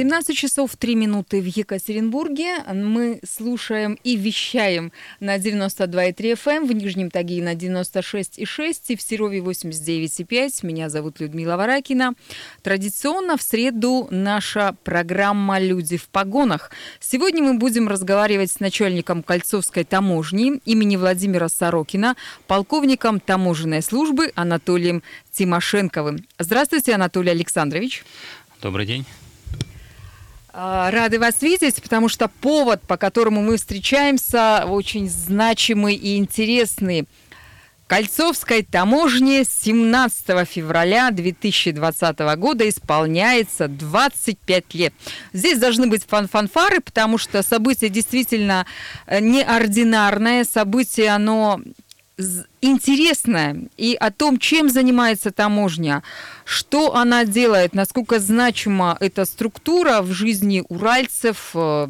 17 часов 3 минуты в Екатеринбурге. Мы слушаем и вещаем на 92,3 FM, эм, в Нижнем Тагиле на 96,6 и в Серове 89,5. Меня зовут Людмила Варакина. Традиционно в среду наша программа «Люди в погонах». Сегодня мы будем разговаривать с начальником Кольцовской таможни имени Владимира Сорокина, полковником таможенной службы Анатолием Тимошенковым. Здравствуйте, Анатолий Александрович. Добрый день. А, рады вас видеть, потому что повод, по которому мы встречаемся, очень значимый и интересный. Кольцовской таможне 17 февраля 2020 года исполняется 25 лет. Здесь должны быть фан фанфары, потому что событие действительно э, неординарное. Событие, оно интересное и о том, чем занимается таможня, что она делает, насколько значима эта структура в жизни уральцев, э,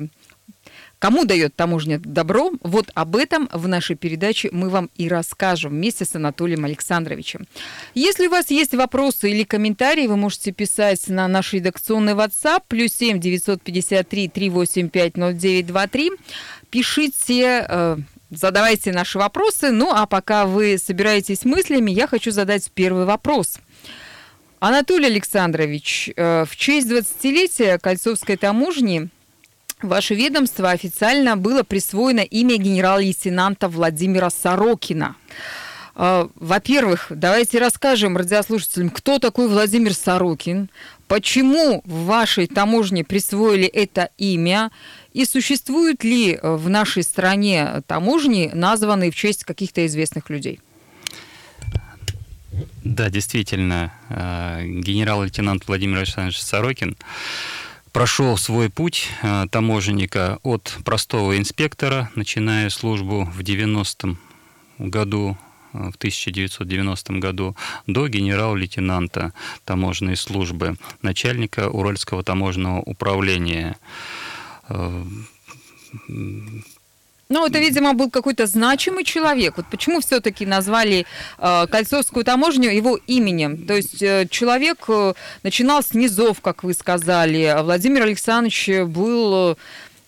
Кому дает таможня добро? Вот об этом в нашей передаче мы вам и расскажем вместе с Анатолием Александровичем. Если у вас есть вопросы или комментарии, вы можете писать на наш редакционный WhatsApp плюс 7 953 385 0923. Пишите э, задавайте наши вопросы. Ну, а пока вы собираетесь мыслями, я хочу задать первый вопрос. Анатолий Александрович, э, в честь 20-летия Кольцовской таможни ваше ведомство официально было присвоено имя генерал-лейтенанта Владимира Сорокина. Э, во-первых, давайте расскажем радиослушателям, кто такой Владимир Сорокин, почему в вашей таможне присвоили это имя, и существуют ли э, в нашей стране таможни, названные в честь каких-то известных людей? Да, действительно, э, генерал-лейтенант Владимир Александрович Сорокин прошел свой путь э, таможенника от простого инспектора, начиная службу в 90-м году в 1990 году до генерал-лейтенанта таможенной службы, начальника Уральского таможенного управления. Ну, это, видимо, был какой-то значимый человек. Вот почему все-таки назвали э, Кольцовскую таможню его именем? То есть э, человек э, начинал с низов, как вы сказали. А Владимир Александрович был... Э,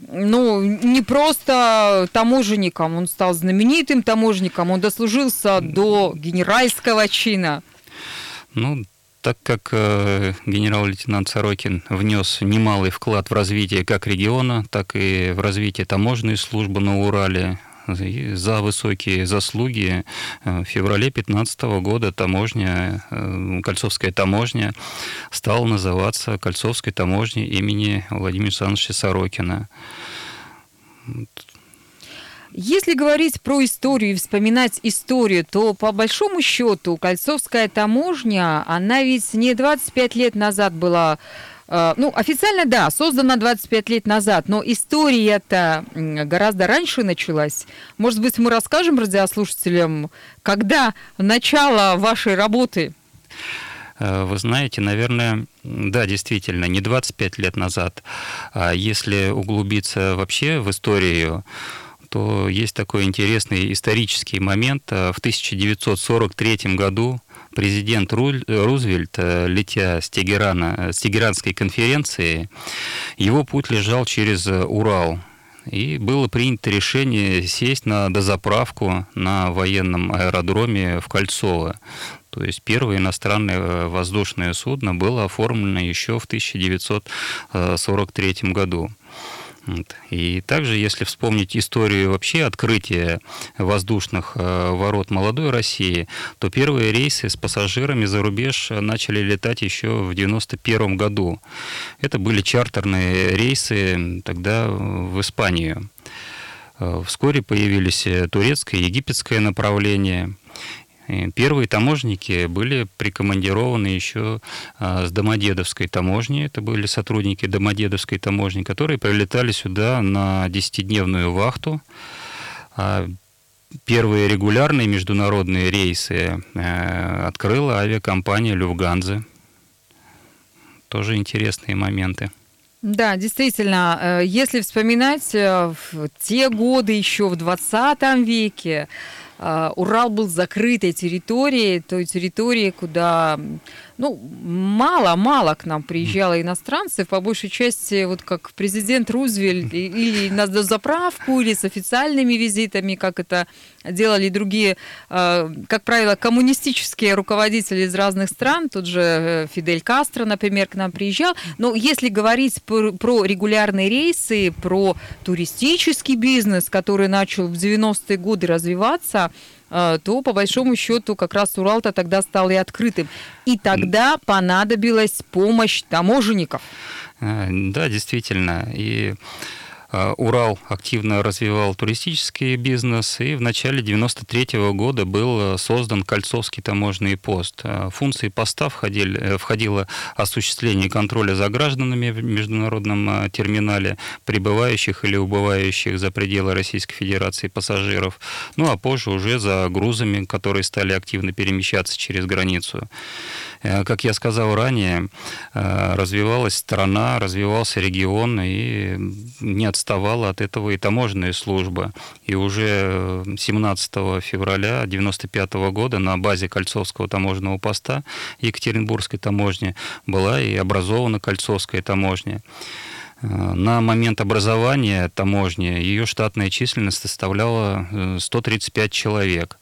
ну, не просто таможенником, он стал знаменитым таможенником, он дослужился до генеральского чина. Ну, так как э, генерал-лейтенант Сорокин внес немалый вклад в развитие как региона, так и в развитие таможенной службы на Урале, за высокие заслуги э, в феврале 2015 года таможня, э, Кольцовская таможня стала называться Кольцовской таможней имени Владимира Александровича Сорокина. Если говорить про историю и вспоминать историю, то по большому счету Кольцовская таможня, она ведь не 25 лет назад была э, ну, официально, да, создана 25 лет назад, но история-то гораздо раньше началась. Может быть, мы расскажем радиослушателям, когда начало вашей работы? Э, вы знаете, наверное, да, действительно, не 25 лет назад, а если углубиться вообще в историю, то есть такой интересный исторический момент. В 1943 году президент Рузвельт, э, летя с, Тегерана, э, с Тегеранской конференции, его путь лежал через э, Урал. И было принято решение сесть на дозаправку на военном аэродроме в Кольцово. То есть первое иностранное воздушное судно было оформлено еще в 1943 году. И также, если вспомнить историю вообще открытия воздушных э, ворот молодой России, то первые рейсы с пассажирами за рубеж начали летать еще в 1991 году. Это были чартерные рейсы тогда в Испанию. Э, вскоре появились турецкое и египетское направление. Первые таможники были прикомандированы еще а, с Домодедовской таможни. Это были сотрудники Домодедовской таможни, которые прилетали сюда на 10-дневную вахту. А первые регулярные международные рейсы э, открыла авиакомпания «Люфганзе». Тоже интересные моменты. Да, действительно, э, если вспоминать э, в те годы еще в 20 веке, э, Урал был закрытой территорией, той территорией, куда ну, мало-мало к нам приезжало иностранцев, по большей части, вот как президент Рузвельт, или на заправку, или с официальными визитами, как это делали другие, э, как правило, коммунистические руководители из разных стран, тут же э, Фидель Кастро, например, к нам приезжал. Но если говорить про регулярные рейсы, про туристический бизнес, который начал в 90-е годы развиваться, то по большому счету как раз Урал-то тогда стал и открытым. И тогда понадобилась помощь таможенников. Э, да, действительно. И Урал активно развивал туристический бизнес, и в начале 93 года был э, создан Кольцовский таможенный пост. А, функции поста входили, э, входило осуществление контроля за гражданами в международном э, терминале, прибывающих или убывающих за пределы Российской Федерации пассажиров, ну а позже уже за грузами, которые стали активно перемещаться через границу. Как я сказал ранее, развивалась страна, развивался регион, и не отставал отставала от этого и таможенная служба. И уже 17 февраля 1995 года на базе Кольцовского таможенного поста Екатеринбургской таможни была и образована Кольцовская таможня. Э, на момент образования таможни ее штатная численность составляла 135 э, человек.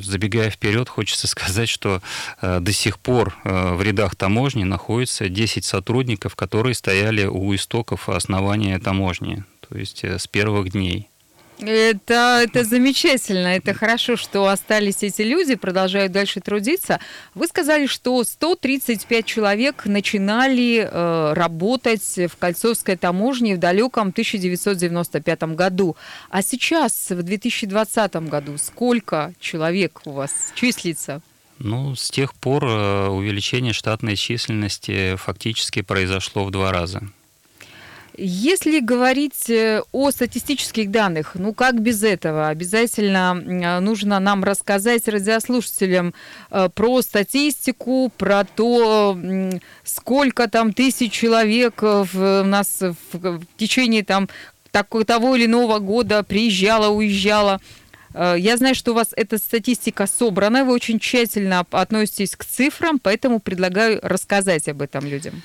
Забегая вперед, хочется сказать, что э, до сих пор э, в рядах таможни находится 10 сотрудников, которые стояли у истоков основания таможни, то есть э, с первых дней. Это, это замечательно, это хорошо, что остались эти люди, продолжают дальше трудиться. Вы сказали, что 135 человек начинали э, работать в Кольцовской таможне в далеком 1995 году. А сейчас, в 2020 году, сколько человек у вас числится? Ну, с тех пор э, увеличение штатной численности фактически произошло в два раза. Если говорить э, о статистических данных, ну как без этого? Обязательно э, нужно нам рассказать радиослушателям э, про статистику, про то, сколько там тысяч человек в, у нас в, течение там такого, того или иного года приезжало, уезжало. Я знаю, что у вас эта статистика собрана, вы очень тщательно относитесь к цифрам, поэтому предлагаю рассказать об этом людям.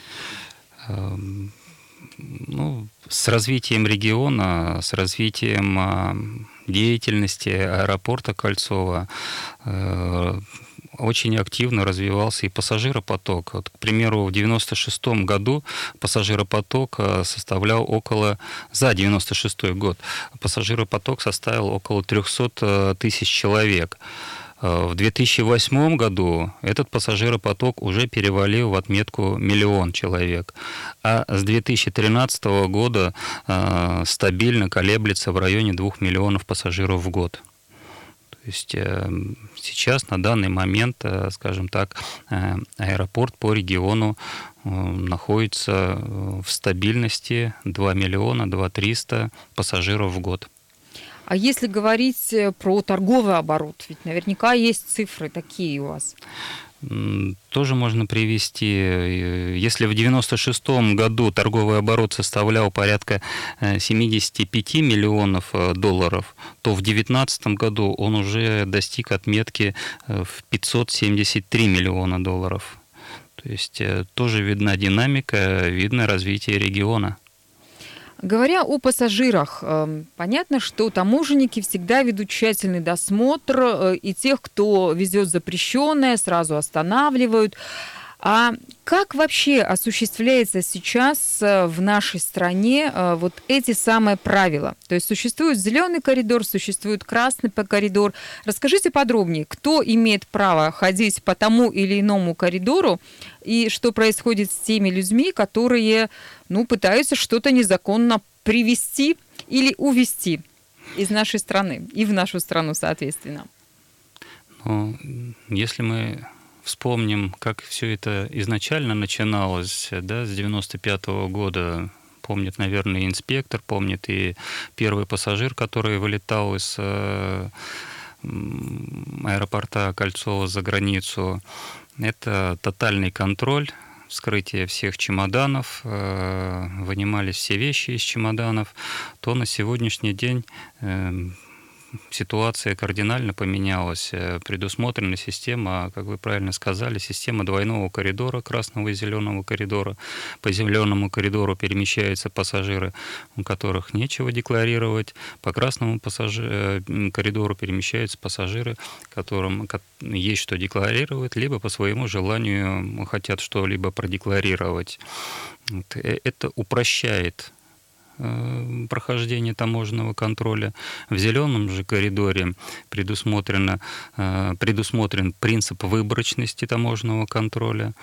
Ну, с развитием региона, с развитием а, деятельности аэропорта Кольцова э, очень активно развивался и пассажиропоток. Вот, к примеру, в 96 году пассажиропоток э, составлял около, за 96 год, пассажиропоток составил около 300 э, тысяч человек. В 2008 году этот пассажиропоток уже перевалил в отметку миллион человек, а с 2013 года э, стабильно колеблется в районе 2 миллионов пассажиров в год. То есть э, сейчас на данный момент, э, скажем так, аэропорт по региону находится в стабильности 2 миллиона 2 300 пассажиров в год. А если говорить э, про торговый оборот, ведь наверняка есть цифры такие у вас. Тоже можно привести. Э, если в 1996 году торговый оборот составлял порядка 75 э, миллионов долларов, то в 2019 году он уже достиг отметки в 573 миллиона долларов. То есть тоже видна динамика, видно развитие региона. Говоря о пассажирах, эм, понятно, что таможенники всегда ведут тщательный досмотр, э, и тех, кто везет запрещенное, сразу останавливают. А как вообще осуществляется сейчас э, в нашей стране э, вот эти самые правила? То есть существует зеленый коридор, существует красный коридор. Расскажите подробнее, кто имеет право ходить по тому или иному коридору и что происходит с теми людьми, которые ну, пытаются что-то незаконно привести или увести из нашей страны и в нашу страну, соответственно. Ну, если мы вспомним, как все это изначально начиналось, да, с 95 -го года, помнит, наверное, инспектор, помнит и первый пассажир, который вылетал из э, аэропорта Кольцова за границу. Это тотальный контроль, вскрытия всех чемоданов, э, вынимались все вещи из чемоданов, то на сегодняшний день эм, ситуация кардинально поменялась. Э, предусмотрена система, как вы правильно сказали, система двойного коридора, красного и зеленого коридора. По зеленому коридору перемещаются пассажиры, у которых нечего декларировать. По красному пассажир... Э, коридору перемещаются пассажиры, которым есть что декларировать, либо по своему желанию хотят что-либо продекларировать. Э, это упрощает прохождения таможенного контроля. В зеленом же коридоре предусмотрено, э, предусмотрен принцип выборочности таможенного контроля.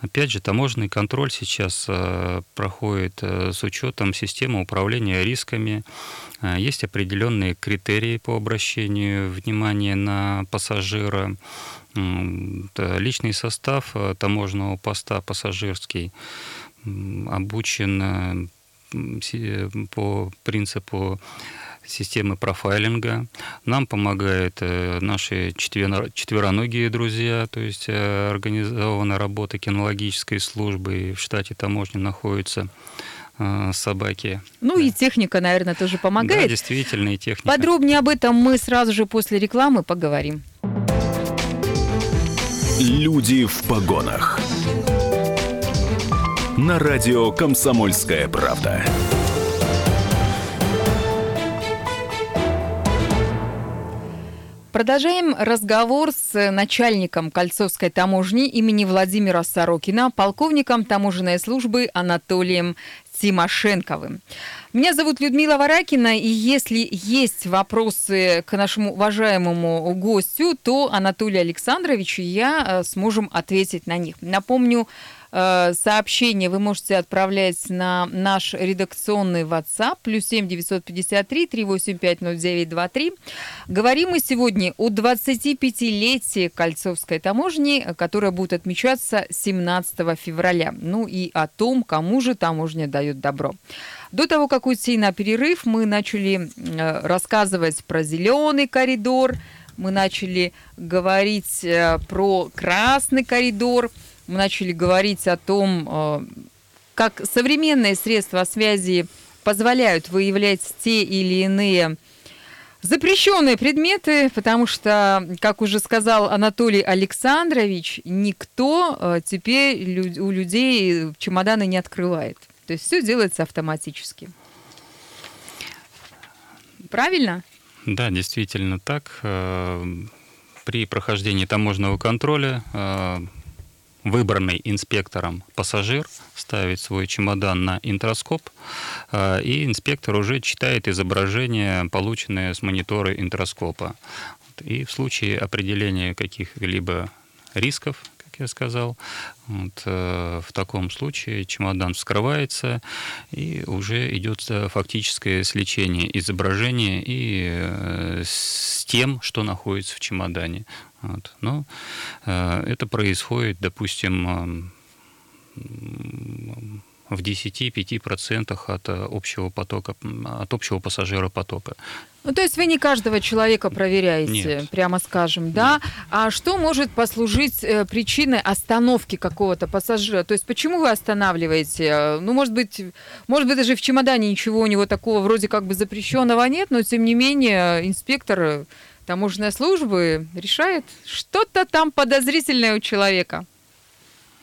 Опять же, таможенный контроль сейчас э, проходит с учетом системы управления рисками. Есть определенные критерии по обращению внимания на пассажира. Личный состав таможенного поста пассажирский обучен по принципу системы профайлинга. Нам помогают э, наши четвероногие друзья, то есть э, организованная работа кинологической службы. В штате таможни находятся э, собаки. Ну да. и техника, наверное, тоже помогает. Да, действительно, и техника. Подробнее об этом мы сразу же после рекламы поговорим. Люди в погонах на радио «Комсомольская правда». Продолжаем разговор с начальником Кольцовской таможни имени Владимира Сорокина, полковником таможенной службы Анатолием Тимошенковым. Меня зовут Людмила Варакина, и если есть вопросы к нашему уважаемому гостю, то Анатолий Александрович и я э, сможем ответить на них. Напомню, Э, сообщение вы можете отправлять на наш редакционный WhatsApp плюс 7 953 385 0923. Говорим мы сегодня о 25-летии Кольцовской таможни, которая будет отмечаться 17 февраля. Ну и о том, кому же таможня дает добро. До того, как уйти на перерыв, мы начали э, рассказывать про зеленый коридор, мы начали говорить э, про красный коридор – мы начали говорить о том, э, как современные средства связи позволяют выявлять те или иные запрещенные предметы, потому что, как уже сказал Анатолий Александрович, никто э, теперь у людей чемоданы не открывает. То есть все делается автоматически. Правильно? Да, действительно так. Э, при прохождении таможенного контроля выбранный инспектором пассажир ставит свой чемодан на интроскоп, а, и инспектор уже читает изображение, полученное с монитора интроскопа. И в случае определения каких-либо рисков, как я сказал, вот, э, в таком случае чемодан вскрывается, и уже идет э, фактическое сличение изображения и э, с тем, что находится в чемодане. Вот. Но э, это происходит, допустим, э, в 10-5% от общего потока, от общего пассажира потока. Ну, то есть вы не каждого человека проверяете, Нет. прямо скажем, да? Нет. А что может послужить э, причиной остановки какого-то пассажира? То есть почему вы останавливаете? Ну, может быть, может быть, даже в чемодане ничего у него такого вроде как бы запрещенного нет, но тем не менее инспектор таможенной службы решает что-то там подозрительное у человека.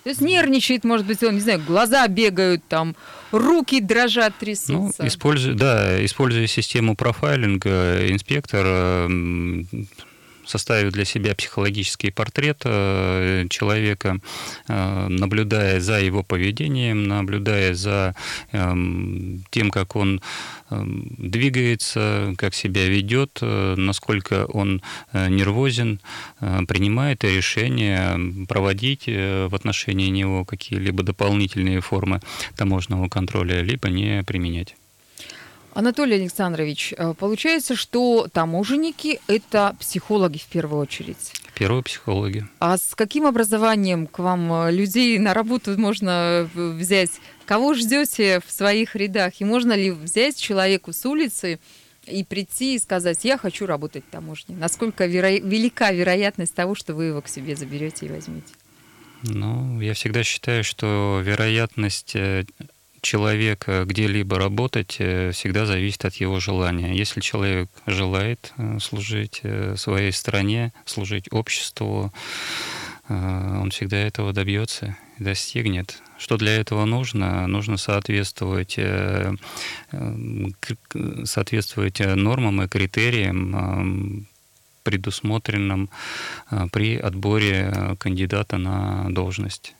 То есть нервничает, может быть, он, не знаю, глаза бегают, там, руки дрожат, трясутся. Ну, используя, да, используя систему профайлинга, инспектор составив для себя психологический портрет э, человека, э, наблюдая за его поведением, наблюдая за эм, тем, как он эм, двигается, как себя ведет, э, насколько он нервозен, принимает решение проводить в отношении него какие-либо дополнительные формы таможенного контроля, либо не применять. Анатолий Александрович, э, получается, что таможенники – это психологи в первую очередь. Первые психологи. А с каким образованием к вам э, людей на работу можно э, взять? Кого ждете в своих рядах? И можно ли взять человеку с улицы и прийти и сказать, я хочу работать в таможне? Насколько веро... велика вероятность того, что вы его к себе заберете и возьмете? Ну, я всегда считаю, что вероятность человека где-либо работать э, всегда зависит от его желания. Если человек желает э, служить своей стране, служить обществу, он всегда этого добьется и достигнет. Что для этого нужно? Нужно соответствовать, соответствовать нормам и критериям предусмотренном э, при отборе э, кандидата на должность.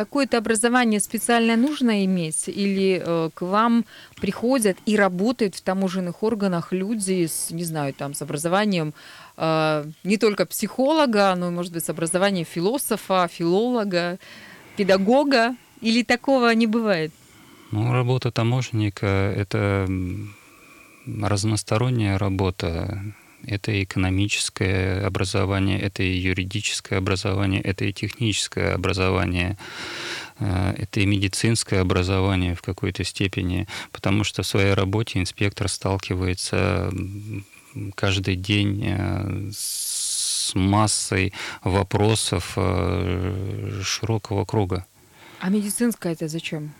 Какое-то образование специально нужно иметь или э, к вам приходят и работают в таможенных органах люди с, не знаю, там, с образованием э, не только психолога, но, может быть, с образованием философа, филолога, педагога, или такого не бывает? Ну, работа таможенника — это разносторонняя работа. Это экономическое образование, это и юридическое образование, это и техническое образование, э, это и медицинское образование в какой-то степени, потому что в своей работе инспектор сталкивается каждый день э, с массой вопросов э, широкого круга. А медицинское это зачем?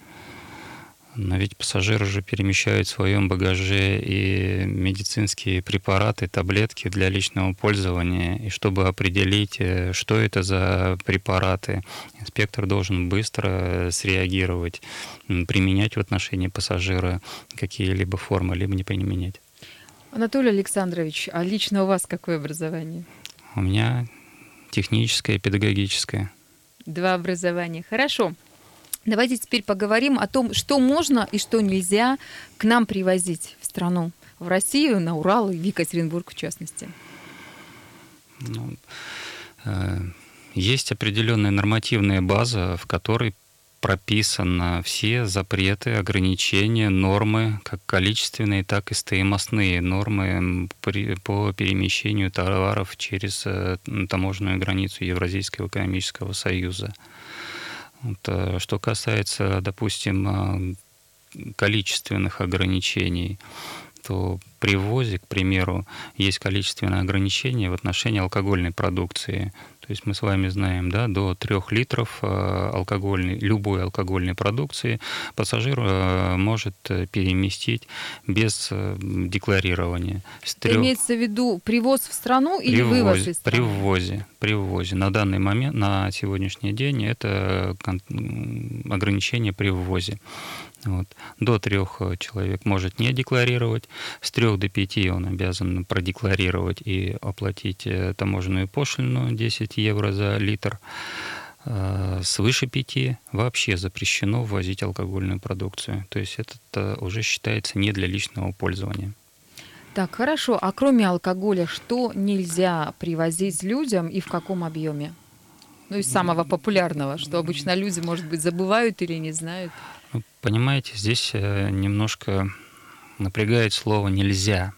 Но ведь пассажиры же перемещают в своем багаже и медицинские препараты, таблетки для личного пользования. И чтобы определить, э, что это за препараты, инспектор должен быстро среагировать, применять в отношении пассажира какие-либо формы, либо не применять. Анатолий Александрович, а лично у вас какое образование? У меня техническое и педагогическое. Два образования. Хорошо. Давайте теперь поговорим о том, что можно и что нельзя к нам привозить в страну, в Россию, на Урал и в Екатеринбург в частности. Ну, э, есть определенная нормативная база, в которой прописаны все запреты, ограничения, нормы, как количественные, так и стоимостные нормы по перемещению товаров через э, таможенную границу Евразийского экономического союза. Вот, э, что касается, допустим, э, количественных ограничений, то при ввозе, к примеру, есть количественное ограничение в отношении алкогольной продукции. То есть мы с вами знаем, да, до 3 литров э, алкогольной, любой алкогольной продукции пассажир э, может э, переместить без декларирования. Это имеется в виду привоз в страну или вывоз из страны? При ввозе. При ввозе. На данный момент, на сегодняшний день, это ограничение при ввозе. Вот. До трех человек может не декларировать, с трех до пяти он обязан продекларировать и оплатить таможенную пошлину 10 евро за литр. А, свыше 5 вообще запрещено ввозить алкогольную продукцию. То есть это уже считается не для личного пользования. Так, хорошо. А кроме алкоголя, что нельзя привозить людям и в каком объеме? Ну, из самого популярного, что обычно люди, может быть, забывают или не знают. Ну, понимаете, здесь э, немножко напрягает слово «нельзя».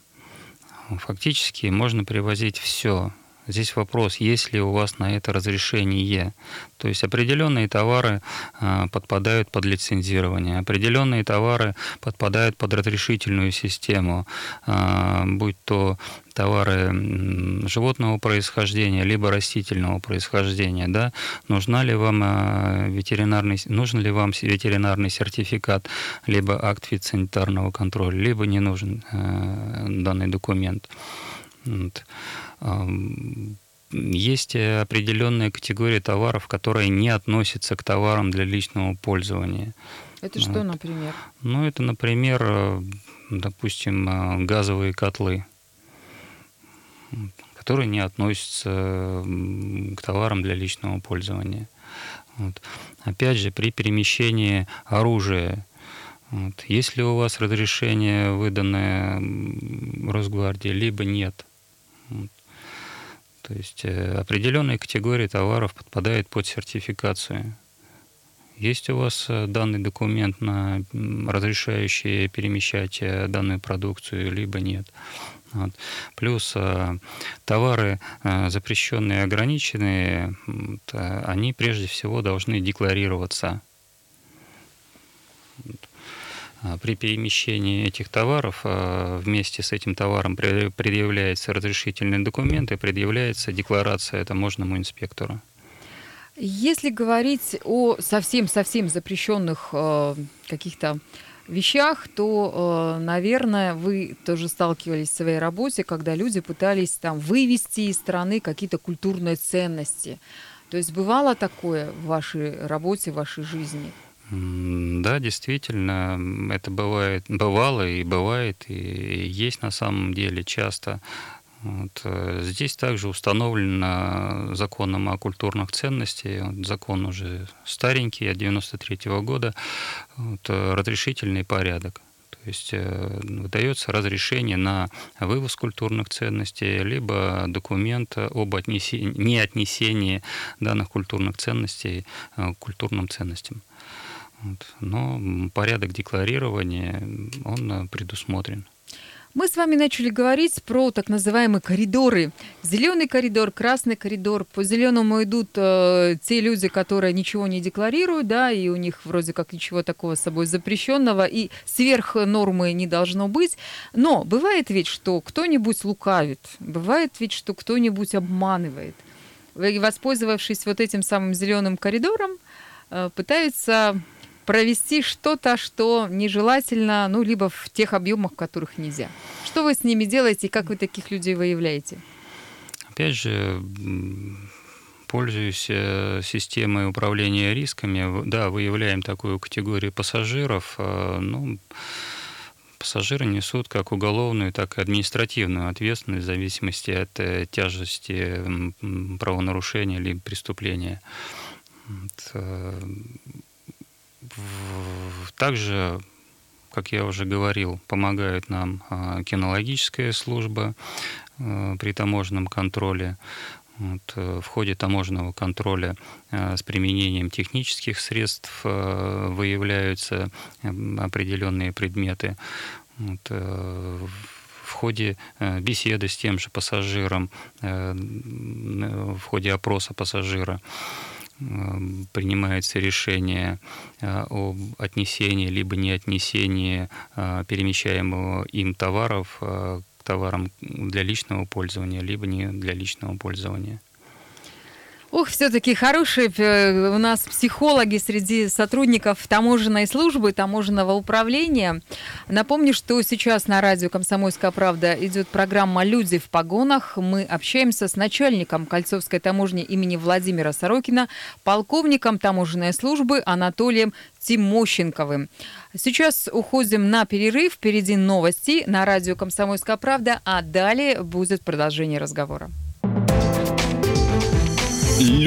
Фактически можно привозить все, Здесь вопрос, есть ли у вас на это разрешение. То есть определенные товары а, подпадают под лицензирование, определенные товары подпадают под разрешительную систему, а, будь то товары животного происхождения либо растительного происхождения, да, нужна ли вам а, ветеринарный, нужен ли вам ветеринарный сертификат, либо акт фитосанитарного контроля, либо не нужен данный документ. Вот. Есть определенная категория товаров, которые не относятся к товарам для личного пользования. Это вот. что, например? Ну, это, например, э, допустим, э, газовые котлы, которые не относятся к товарам для личного пользования. Вот. Опять же, при перемещении оружия, вот, если у вас разрешение, выданное Росгвардии, либо нет – то есть э, определенные категории товаров подпадают под сертификацию. Есть у вас э, данный документ, на разрешающий перемещать э, данную продукцию, либо нет. Вот. Плюс товары запрещенные и ограниченные, они прежде всего должны декларироваться. А, при перемещении этих товаров а, вместе с этим товаром предъявляется разрешительный документ и предъявляется декларация таможенному инспектору. Если говорить о совсем-совсем запрещенных э, каких-то вещах, то, э, наверное, вы тоже сталкивались в своей работе, когда люди пытались там вывести из страны какие-то культурные ценности. То есть бывало такое в вашей работе, в вашей жизни? Да, действительно, это бывает, бывало и бывает, и есть на самом деле часто. Вот. Э, здесь также установлено законом о культурных ценностях, вот, закон уже старенький, от 93 -го года, вот, э, разрешительный порядок. То есть э, выдается разрешение на вывоз культурных ценностей, либо документ об отнесении, неотнесении данных культурных ценностей к культурным ценностям. Вот. Но порядок декларирования, он предусмотрен. Мы с вами начали говорить про так называемые коридоры. Зеленый коридор, красный коридор. По зеленому идут э, те люди, которые ничего не декларируют, да, и у них вроде как ничего такого с собой запрещенного, и сверх нормы не должно быть. Но бывает ведь, что кто-нибудь лукавит, бывает ведь, что кто-нибудь обманывает. И воспользовавшись вот этим самым зеленым коридором, э, пытаются провести что-то, что нежелательно, ну, либо в тех объемах, в которых нельзя. Что вы с ними делаете и как вы таких людей выявляете? Опять же, пользуясь э, системой управления рисками, да, выявляем такую категорию пассажиров, э, ну, пассажиры несут как уголовную, так и административную ответственность в зависимости от э, тяжести правонарушения или преступления. Также, как я уже говорил, помогает нам а, кинологическая служба а, при таможенном контроле. Вот, э, в ходе таможенного контроля а, с применением технических средств выявляются определенные предметы. Вот, э, в ходе э, беседы с тем же пассажиром, в ходе опроса пассажира Эм, принимается решение э, об отнесении либо не отнесении э, перемещаемого им товаров э, к товарам для личного пользования, либо не для личного пользования. Ух, все-таки хорошие э, у нас психологи среди сотрудников таможенной службы, таможенного управления. Напомню, что сейчас на радио «Комсомольская правда» идет программа «Люди в погонах». Мы общаемся с начальником Кольцовской таможни имени Владимира Сорокина, полковником таможенной службы Анатолием Тимощенковым. Сейчас уходим на перерыв. Впереди новости на радио «Комсомольская правда», а далее будет продолжение разговора.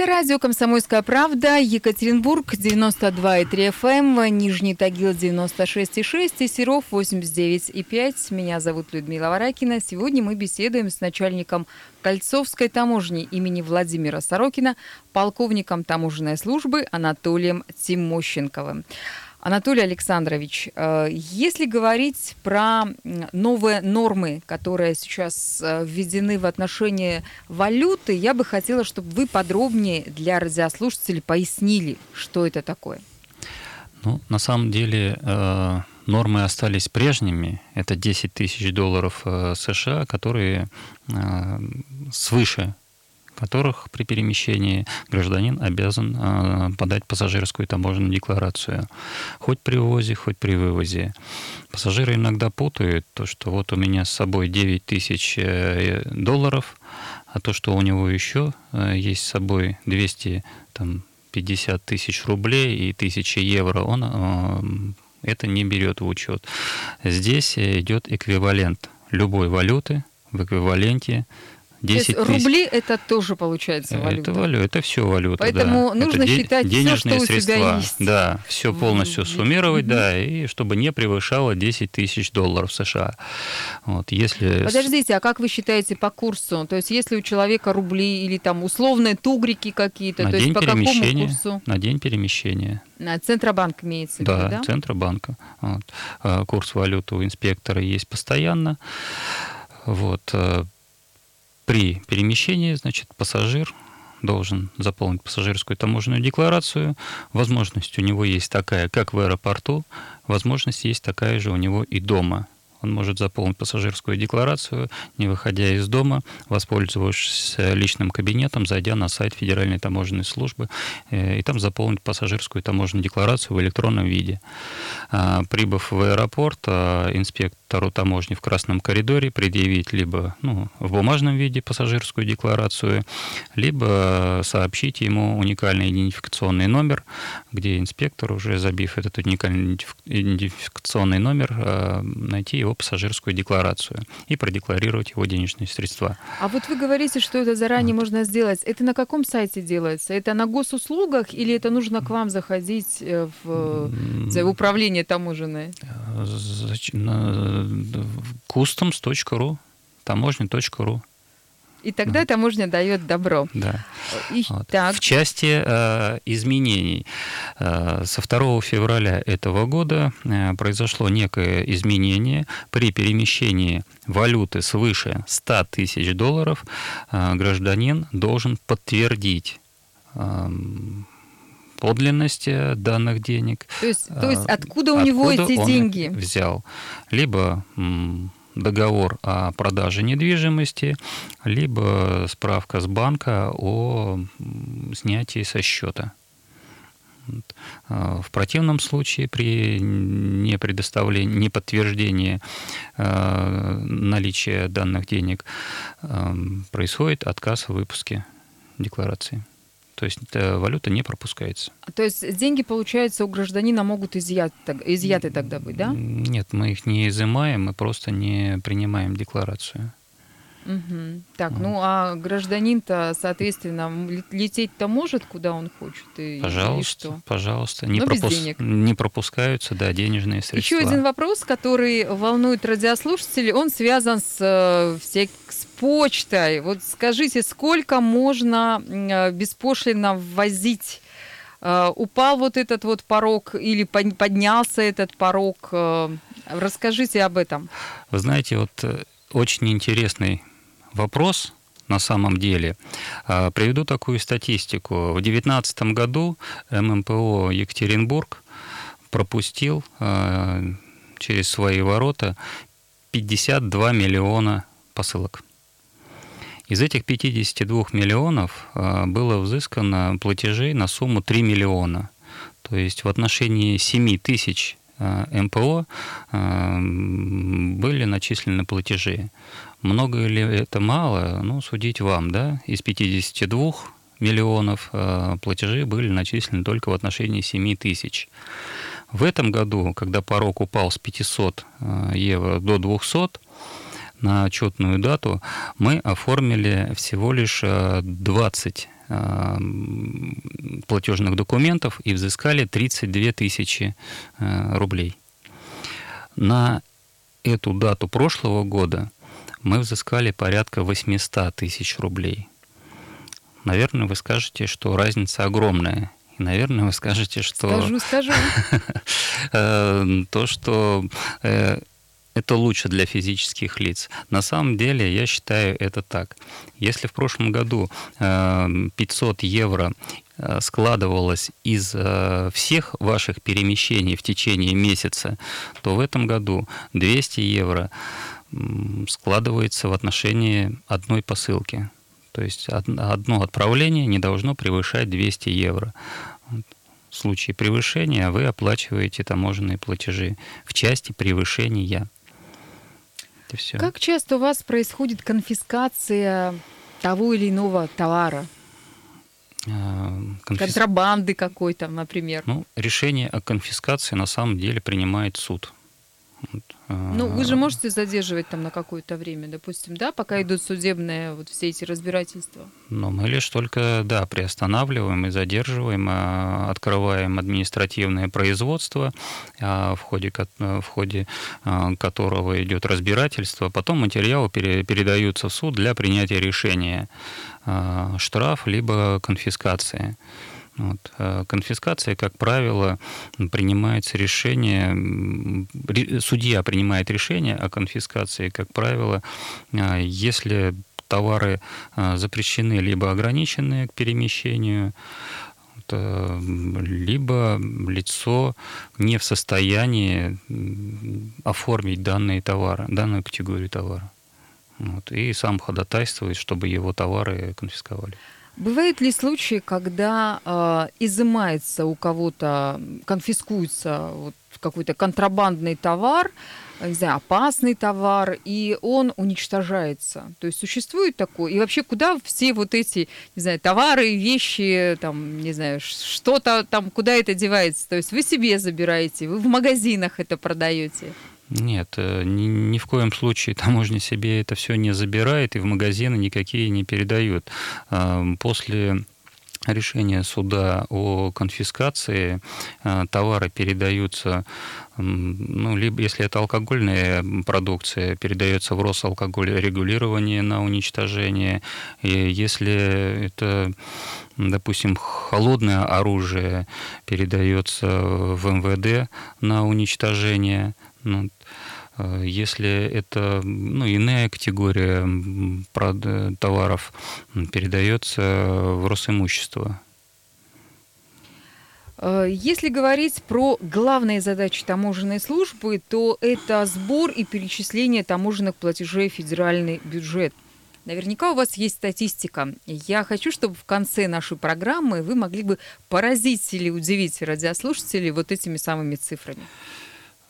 Это радио «Комсомольская правда», Екатеринбург, 92,3 FM, эм, Нижний Тагил, 96,6 и Серов, 89,5. Меня зовут Людмила Варакина. Сегодня мы беседуем с начальником Кольцовской таможни имени Владимира Сорокина, полковником таможенной службы Анатолием Тимощенковым. Анатолий Александрович, э, если говорить про новые нормы, которые сейчас э, введены в отношении валюты, я бы хотела, чтобы вы подробнее для радиослушателей пояснили, что это такое. Ну, на самом деле э, нормы остались прежними. Это 10 тысяч долларов США, которые свыше которых при перемещении гражданин обязан а, подать пассажирскую таможенную декларацию. Хоть при ввозе, хоть при вывозе. Пассажиры иногда путают то, что вот у меня с собой 9 тысяч э, долларов, а то, что у него еще э, есть с собой 200 там, 50 тысяч рублей и 1000 евро, он э, это не берет в учет. Здесь идет эквивалент любой валюты в эквиваленте 10 То есть рубли это тоже получается валюта. Это валюта, это все валюта. Поэтому да. нужно это считать денежные все, что средства. у тебя есть. Да, все полностью суммировать, да, и чтобы не превышало 10 тысяч долларов США. Вот, если... Подождите, а как вы считаете по курсу? То есть если у человека рубли или там условные тугрики какие-то, на то есть по какому курсу? На день перемещения. На Центробанк имеется в виду, да? Да, Центробанка. Вот. А, курс валюты у инспектора есть постоянно. Вот. Э, при перемещении, значит, пассажир должен заполнить пассажирскую таможенную декларацию. Возможность у него есть такая, как в аэропорту, возможность есть такая же у него и дома – он может заполнить пассажирскую декларацию, не выходя из дома, воспользовавшись личным кабинетом, зайдя на сайт Федеральной таможенной службы, э, и там заполнить пассажирскую таможенную декларацию в электронном виде. А, прибыв в аэропорт, а, инспектору таможни в красном коридоре предъявить либо ну, в бумажном виде пассажирскую декларацию, либо сообщить ему уникальный идентификационный номер, где инспектор, уже забив этот уникальный идентификационный номер, а, найти его пассажирскую декларацию и продекларировать его денежные средства. А вот вы говорите, что это заранее вот. можно сделать. Это на каком сайте делается? Это на госуслугах или это нужно к вам заходить э, в, в управление таможенное? customs.ru таможня.ру и тогда таможня дает добро. Да. И, вот. так. В части э, изменений. Э, со 2 февраля этого года э, произошло некое изменение. При перемещении валюты свыше 100 тысяч долларов э, гражданин должен подтвердить э, подлинности данных денег. То есть, то есть откуда у откуда него эти деньги? Взял. Либо договор о продаже недвижимости, либо справка с банка о снятии со счета. А, в противном случае при непредоставлении, неподтверждении а, наличия данных денег а, происходит отказ в выпуске декларации. То есть валюта не пропускается. То есть деньги, получается, у гражданина могут изъять, изъяты тогда быть, да? Нет, мы их не изымаем, мы просто не принимаем декларацию. Угу. Так, ну а гражданин-то, соответственно, лететь-то может, куда он хочет? И, пожалуйста, и что? пожалуйста. Не, пропус... не пропускаются, да, денежные средства. Еще один вопрос, который волнует радиослушателей, он связан с, э, с почтой. Вот скажите, сколько можно э, беспошлино ввозить Uh, упал вот этот вот порог или поднялся этот порог? Uh, расскажите об этом. Вы знаете, вот очень интересный вопрос на самом деле. А, приведу такую статистику. В 2019 году ММПО Екатеринбург пропустил через свои ворота 52 миллиона посылок. Из этих 52 миллионов а, было взыскано платежей на сумму 3 миллиона. То есть в отношении 7 тысяч МПО были начислены платежи. Много ли это мало? Ну, судить вам, да? Из 52 миллионов э, платежи были начислены только в отношении 7 тысяч. В этом году, когда порог упал с 500 э, евро до 200, на отчетную дату мы оформили всего лишь 20 э, платежных документов и взыскали 32 тысячи рублей. На эту дату прошлого года мы взыскали порядка 800 тысяч рублей. Наверное, вы скажете, что разница огромная. И, наверное, вы скажете, что... Скажу, скажу. Э, то, что э, это лучше для физических лиц. На самом деле, я считаю это так. Если в прошлом году 500 э, евро складывалось из всех ваших перемещений в течение месяца, то в этом году 200 евро складывается в отношении одной посылки. То есть одно отправление не должно превышать 200 евро. В случае превышения вы оплачиваете таможенные платежи в части превышения. Это все. Как часто у вас происходит конфискация того или иного товара? А, конфис... Контрабанды какой-то, например. Ну, решение о конфискации на самом деле принимает суд. Ну, вы же можете задерживать там на какое-то время, допустим, да, пока идут судебные вот все эти разбирательства? Ну, мы лишь только, да, приостанавливаем и задерживаем, а, открываем административное производство, а, в ходе, в ходе а, которого идет разбирательство. Потом материалы передаются в суд для принятия решения штраф либо конфискации. Вот. А конфискация, как правило, принимается решение, судья принимает решение о конфискации, как правило, а, если товары запрещены либо ограничены к перемещению, либо лицо не в состоянии оформить данные товары, данную категорию товара. Вот, и сам ходатайствует, чтобы его товары конфисковали. Бывают ли случаи, когда э, изымается у кого-то, конфискуется вот какой-то контрабандный товар, не знаю, опасный товар, и он уничтожается. То есть существует такое. И вообще, куда все вот эти, не знаю, товары, вещи, там, не знаю, что-то там, куда это девается? То есть вы себе забираете, вы в магазинах это продаете? Нет, э, ни, ни в коем случае таможня себе это все не забирает и в магазины никакие не передают. После решения суда о конфискации э, товары передаются, ну, либо если это алкогольная продукция, передается в Росалкоголь регулирование на уничтожение. И если это допустим, холодное оружие передается в МВД на уничтожение. Ну, Э, если это ну, иная категория товаров, передается в Росимущество. Э, если говорить про главные задачи таможенной службы, то это сбор и перечисление таможенных платежей в федеральный бюджет. Наверняка у вас есть статистика. Я хочу, чтобы в конце нашей программы вы могли бы поразить или удивить радиослушателей вот этими самыми цифрами.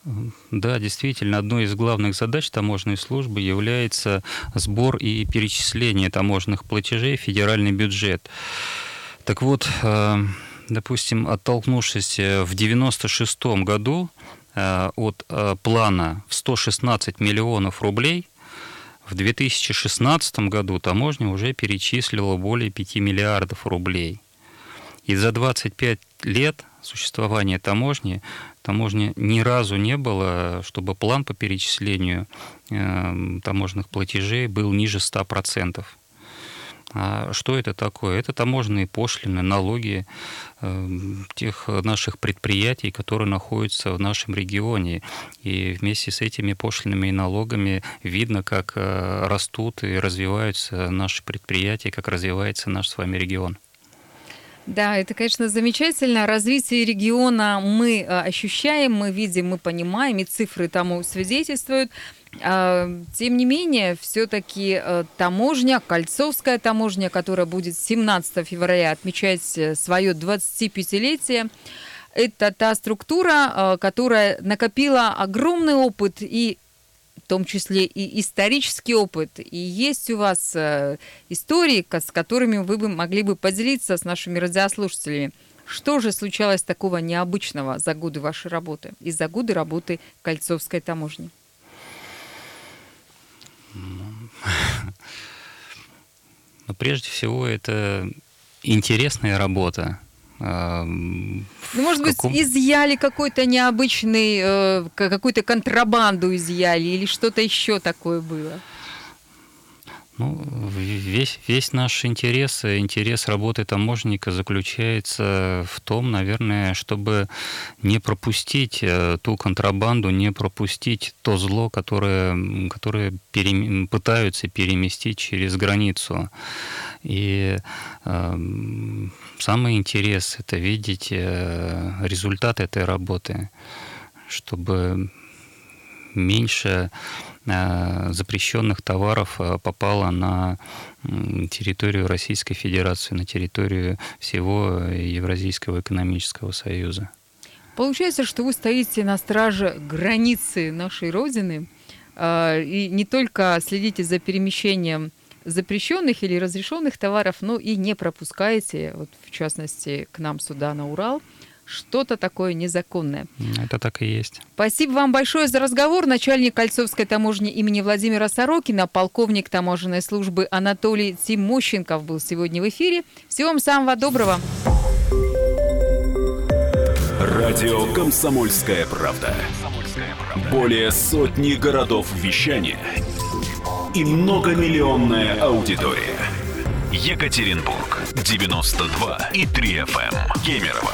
Да, действительно, одной из главных задач таможенной службы является сбор и перечисление таможенных платежей в федеральный бюджет. Так вот, э, допустим, оттолкнувшись э, в 1996 году э, от плана в 116 миллионов рублей, в 2016 году таможня уже перечислила более 5 миллиардов рублей. И за 25 лет существования таможни таможни ни разу не было, чтобы план по перечислению э, таможенных платежей был ниже 100%. А что это такое? Это таможенные пошлины, налоги э, тех наших предприятий, которые находятся в нашем регионе. И вместе с этими пошлинами и налогами видно, как э, растут и развиваются наши предприятия, как развивается наш с вами регион. Да, это, конечно, замечательно. Развитие региона мы э, ощущаем, мы видим, мы понимаем, и цифры тому свидетельствуют. А, тем не менее, все-таки э, таможня, Кольцовская таможня, которая будет 17 февраля отмечать э, свое 25-летие, это та структура, которая накопила огромный опыт и том числе и исторический опыт. И есть у вас э, истории, с которыми вы бы могли бы поделиться с нашими радиослушателями. Что же случалось такого необычного за годы вашей работы и за годы работы Кольцовской таможни? Но прежде всего это интересная работа, ну, может быть, каком... изъяли какой-то необычный, э, какую-то контрабанду изъяли или что-то еще такое было? Ну, весь, весь наш интерес, интерес работы таможенника заключается в том, наверное, чтобы не пропустить э, ту контрабанду, не пропустить то зло, которое, которое пере, пытаются переместить через границу. И э, самый интерес это видеть э, результат этой работы, чтобы меньше э, запрещенных товаров э, попало на территорию Российской Федерации, на территорию всего Евразийского экономического союза. Получается, что вы стоите на страже границы нашей Родины э, и не только следите за перемещением запрещенных или разрешенных товаров, но и не пропускаете, вот в частности, к нам сюда на Урал, что-то такое незаконное. Это так и есть. Спасибо вам большое за разговор. Начальник Кольцовской таможни имени Владимира Сорокина, полковник таможенной службы Анатолий Тимощенков был сегодня в эфире. Всего вам самого доброго. Радио «Комсомольская правда». Более сотни городов вещания – и многомиллионная аудитория. Екатеринбург 92 и 3 FM. Эм. Кемерово